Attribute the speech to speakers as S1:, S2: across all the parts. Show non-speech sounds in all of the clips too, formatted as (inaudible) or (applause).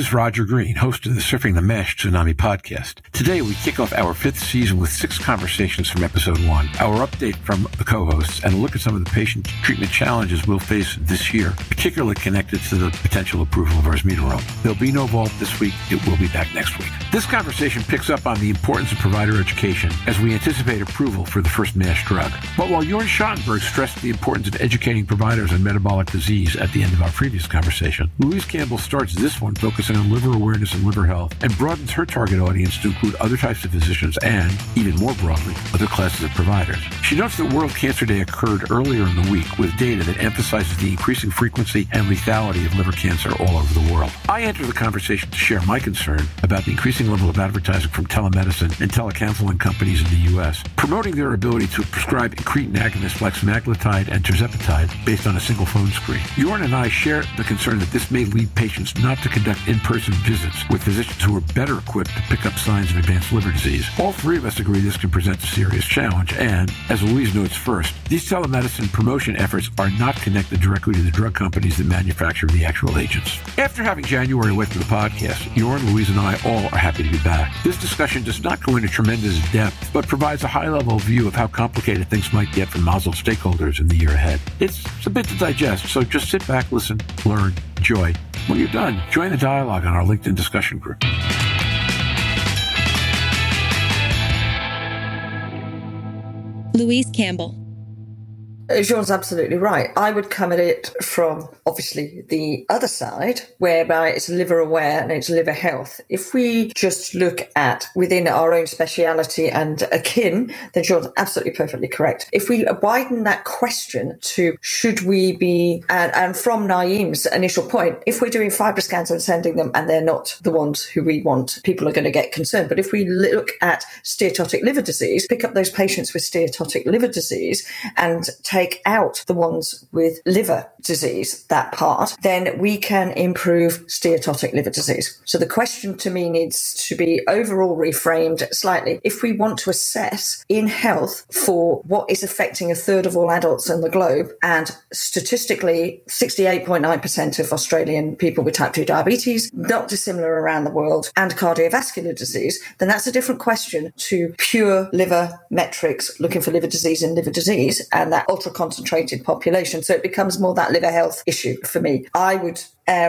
S1: is Roger Green, host of the Surfing the MASH Tsunami podcast. Today, we kick off our fifth season with six conversations from episode one, our update from the co-hosts, and a look at some of the patient treatment challenges we'll face this year, particularly connected to the potential approval of resmetirom. There'll be no vault this week. It will be back next week. This conversation picks up on the importance of provider education as we anticipate approval for the first MASH drug. But while Jorn Schattenberg stressed the importance of educating providers on metabolic disease at the end of our previous conversation, Louise Campbell starts this one focusing on liver awareness and liver health and broadens her target audience to include other types of physicians and, even more broadly, other classes of providers. She notes that World Cancer Day occurred earlier in the week with data that emphasizes the increasing frequency and lethality of liver cancer all over the world. I enter the conversation to share my concern about the increasing level of advertising from telemedicine and telecounseling companies in the U.S., promoting their ability to prescribe incretin agonists like semaglutide and tirzepatide based on a single phone screen. Jorn and I share the concern that this may lead patients not to conduct in-person visits with physicians who are better equipped to pick up signs of advanced liver disease. All three of us agree this can present a serious challenge, and, as Louise notes first, these telemedicine promotion efforts are not connected directly to the drug companies that manufacture the actual agents. After having January away from the podcast, Jorn, Louise, and I all are happy to be back. This discussion does not go into tremendous depth, but provides a high-level view of how complicated things might get for MASLD stakeholders in the year ahead. It's a bit to digest, so just sit back, listen, learn, enjoy. When you're done, join the dialogue on our LinkedIn discussion group.
S2: Louise Campbell.
S3: Jorn's absolutely right. I would come at it from obviously the other side, whereby it's liver aware and it's liver health. If we just look at within our own speciality and akin, then Jean's absolutely perfectly correct. If we widen that question to should we be, and, and from Naim's initial point, if we're doing FibroScans and sending them and they're not the ones who we want, people are going to get concerned. But if we look at steatotic liver disease, pick up those patients with steatotic liver disease and take take out the ones with liver disease, that part, then we can improve steatotic liver disease. So the question to me needs to be overall reframed slightly. If we want to assess in health for what is affecting a third of all adults in the globe, and statistically 68.9% of Australian people with type 2 diabetes, not dissimilar around the world, and cardiovascular disease, then that's a different question to pure liver metrics looking for liver disease and liver disease and that ultra concentrated population. So it becomes more that liver health issue for me. I would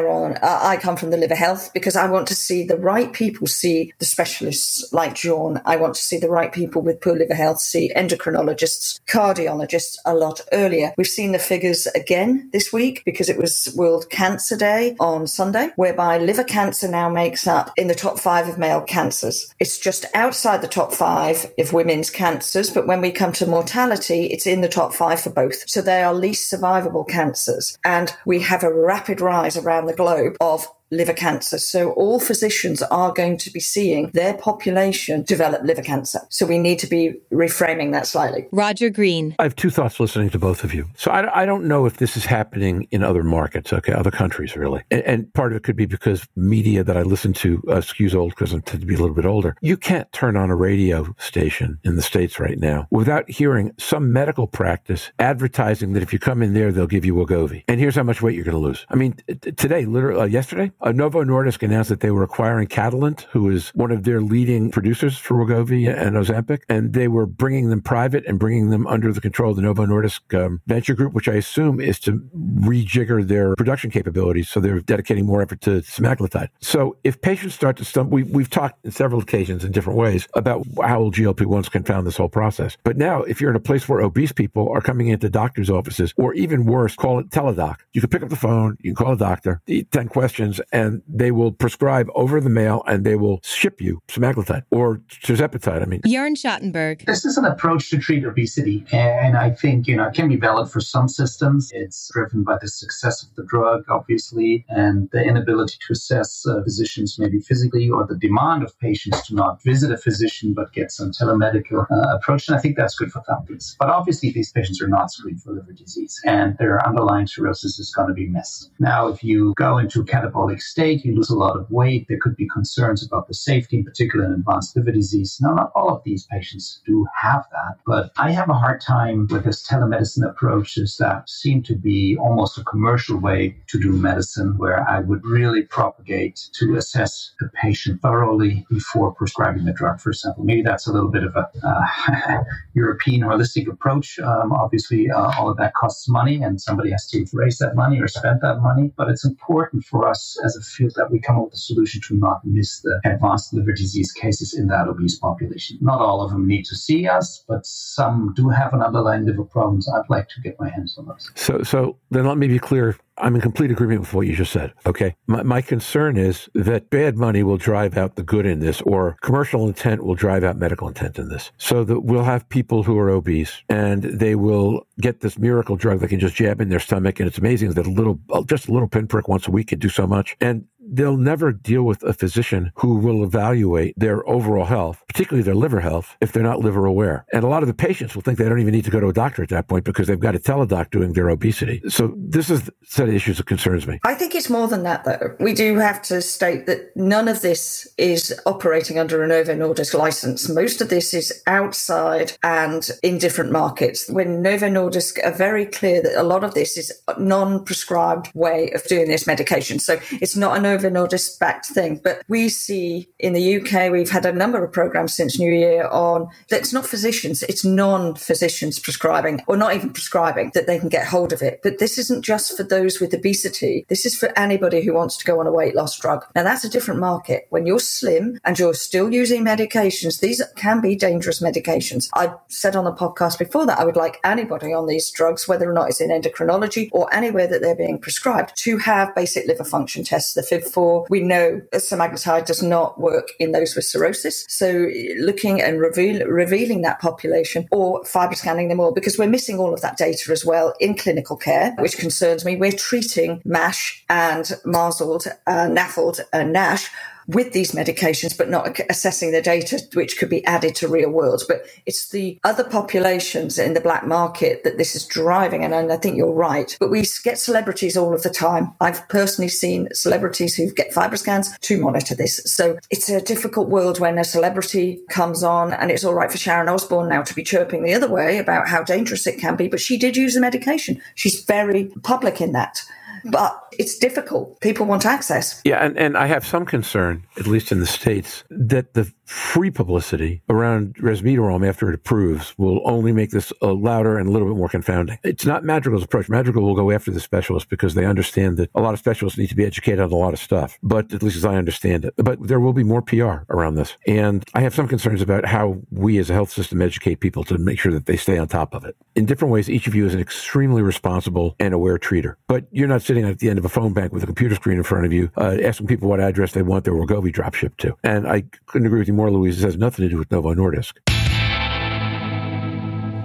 S3: on. I come from the liver health because I want to see the right people see the specialists like John. I want to see the right people with poor liver health see endocrinologists, cardiologists a lot earlier. We've seen the figures again this week because it was World Cancer Day on Sunday, whereby liver cancer now makes up in the top five of male cancers. It's just outside the top five of women's cancers, but when we come to mortality, it's in the top five for both. So they are least survivable cancers. And we have a rapid rise around the globe of liver cancer. So all physicians are going to be seeing their population develop liver cancer. So we need to be reframing that slightly.
S2: Roger Green.
S1: I have two thoughts listening to both of you. So I, I don't know if this is happening in other markets, okay, other countries really. And, and part of it could be because media that I listen to uh, skews old because I tend to be a little bit older. You can't turn on a radio station in the States right now without hearing some medical practice advertising that if you come in there, they'll give you a Wegovy. And here's how much weight you're going to lose. I mean, t- today, literally, uh, yesterday, Novo Nordisk announced that they were acquiring Catalent, who is one of their leading producers for Wegovy and Ozempic, and they were bringing them private and bringing them under the control of the Novo Nordisk um, venture group, which I assume is to rejigger their production capabilities. So they're dedicating more effort to semaglutide. So if patients start to stumble, we, we've talked in several occasions in different ways about how GLP-1s confound this whole process. But now, if you're in a place where obese people are coming into doctors' offices, or even worse, call it teledoc. You can pick up the phone, you can call a doctor, 10 questions, and they will prescribe over the mail and they will ship you semaglutide or tirzepatide. I mean,
S2: Jorn Schattenberg.
S4: This is an approach to treat obesity, and I think you know it can be valid for some systems. It's driven by the success of the drug, obviously, and the inability to assess uh, physicians maybe physically, or the demand of patients to not visit a physician but get some telemedical uh, approach. And I think that's good for families. But obviously, these patients are not screened for liver disease, and their underlying cirrhosis is going to be missed. Now, if you go into catabolic metabolic state, you lose a lot of weight. There could be concerns about the safety, in particular in advanced liver disease. Now, not all of these patients do have that, but I have a hard time with this telemedicine approaches that seem to be almost a commercial way to do medicine, where I would really propagate to assess the patient thoroughly before prescribing the drug, for example. Maybe that's a little bit of a uh, (laughs) European holistic approach. Um, obviously, uh, all of that costs money, and somebody has to raise that money or spend that money. But it's important for us as a field that we come up with a solution to not miss the advanced liver disease cases in that obese population. Not all of them need to see us, but some do have an underlying liver problems. I'd like to get my hands on those.
S1: So, so then let me be clear. I'm in complete agreement with what you just said. Okay. My, my, concern is that bad money will drive out the good in this, or commercial intent will drive out medical intent in this. So that we'll have people who are obese and they will get this miracle drug they can just jab in their stomach. And it's amazing that a little, just a little pinprick once a week can do so much. And they'll never deal with a physician who will evaluate their overall health, particularly their liver health, if they're not liver aware. And a lot of the patients will think they don't even need to go to a doctor at that point because they've got a teledoc doing their obesity. So this is the set of issues that concerns me.
S3: I think it's more than that, though. We do have to state that none of this is operating under a Novo Nordisk license. Most of this is outside and in different markets. When Novo Nordisk are very clear that a lot of this is non-prescribed way of doing this medication. So it's not a Novo Nordisk backed thing. But we see in the UK, we've had a number of programs since New Year on that's not physicians, it's non physicians prescribing or not even prescribing that they can get hold of it. But this isn't just for those with obesity. This is for anybody who wants to go on a weight loss drug. Now that's a different market. When you're slim and you're still using medications, these can be dangerous medications. I said on the podcast before that I would like anybody on these drugs, whether or not it's in endocrinology or anywhere that they're being prescribed, to have basic liver function tests, the FIB4. We know semaglutide does not work in those with cirrhosis. So looking and reveal, revealing that population or FibroScanning them all because we're missing all of that data as well in clinical care, which concerns me. We're treating MASH and MASLD, uh, NAFLD and NASH with these medications, but not assessing the data which could be added to real world. But it's the other populations in the black market that this is driving. And I think you're right. But we get celebrities all of the time. I've personally seen celebrities who get FibroScans to monitor this. So it's a difficult world when a celebrity comes on and it's all right for Sharon Osbourne now to be chirping the other way about how dangerous it can be. But she did use the medication. She's very public in that but it's difficult. People want access.
S1: Yeah, and, and I have some concern, at least in the States, that the free publicity around resmetirom after it approves will only make this uh, louder and a little bit more confounding. It's not Madrigal's approach. Madrigal will go after the specialists because they understand that a lot of specialists need to be educated on a lot of stuff, but at least as I understand it. But there will be more PR around this. And I have some concerns about how we as a health system educate people to make sure that they stay on top of it. In different ways, each of you is an extremely responsible and aware treater, but you're not sitting at the end of a phone bank with a computer screen in front of you, uh, asking people what address they want their Wegovy drop ship to. And I couldn't agree with you more, Louise. This has nothing to do with Novo Nordisk.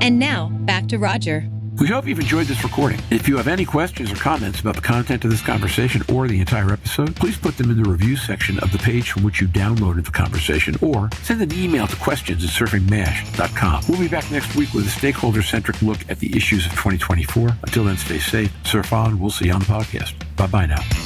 S2: And now back to Roger.
S1: We hope you've enjoyed this recording. If you have any questions or comments about the content of this conversation or the entire episode, please put them in the review section of the page from which you downloaded the conversation or send an email to questions at surfingmash.com. We'll be back next week with a stakeholder centric look at the issues of 2024. Until then, stay safe, surf on. We'll see you on the podcast. Bye bye now.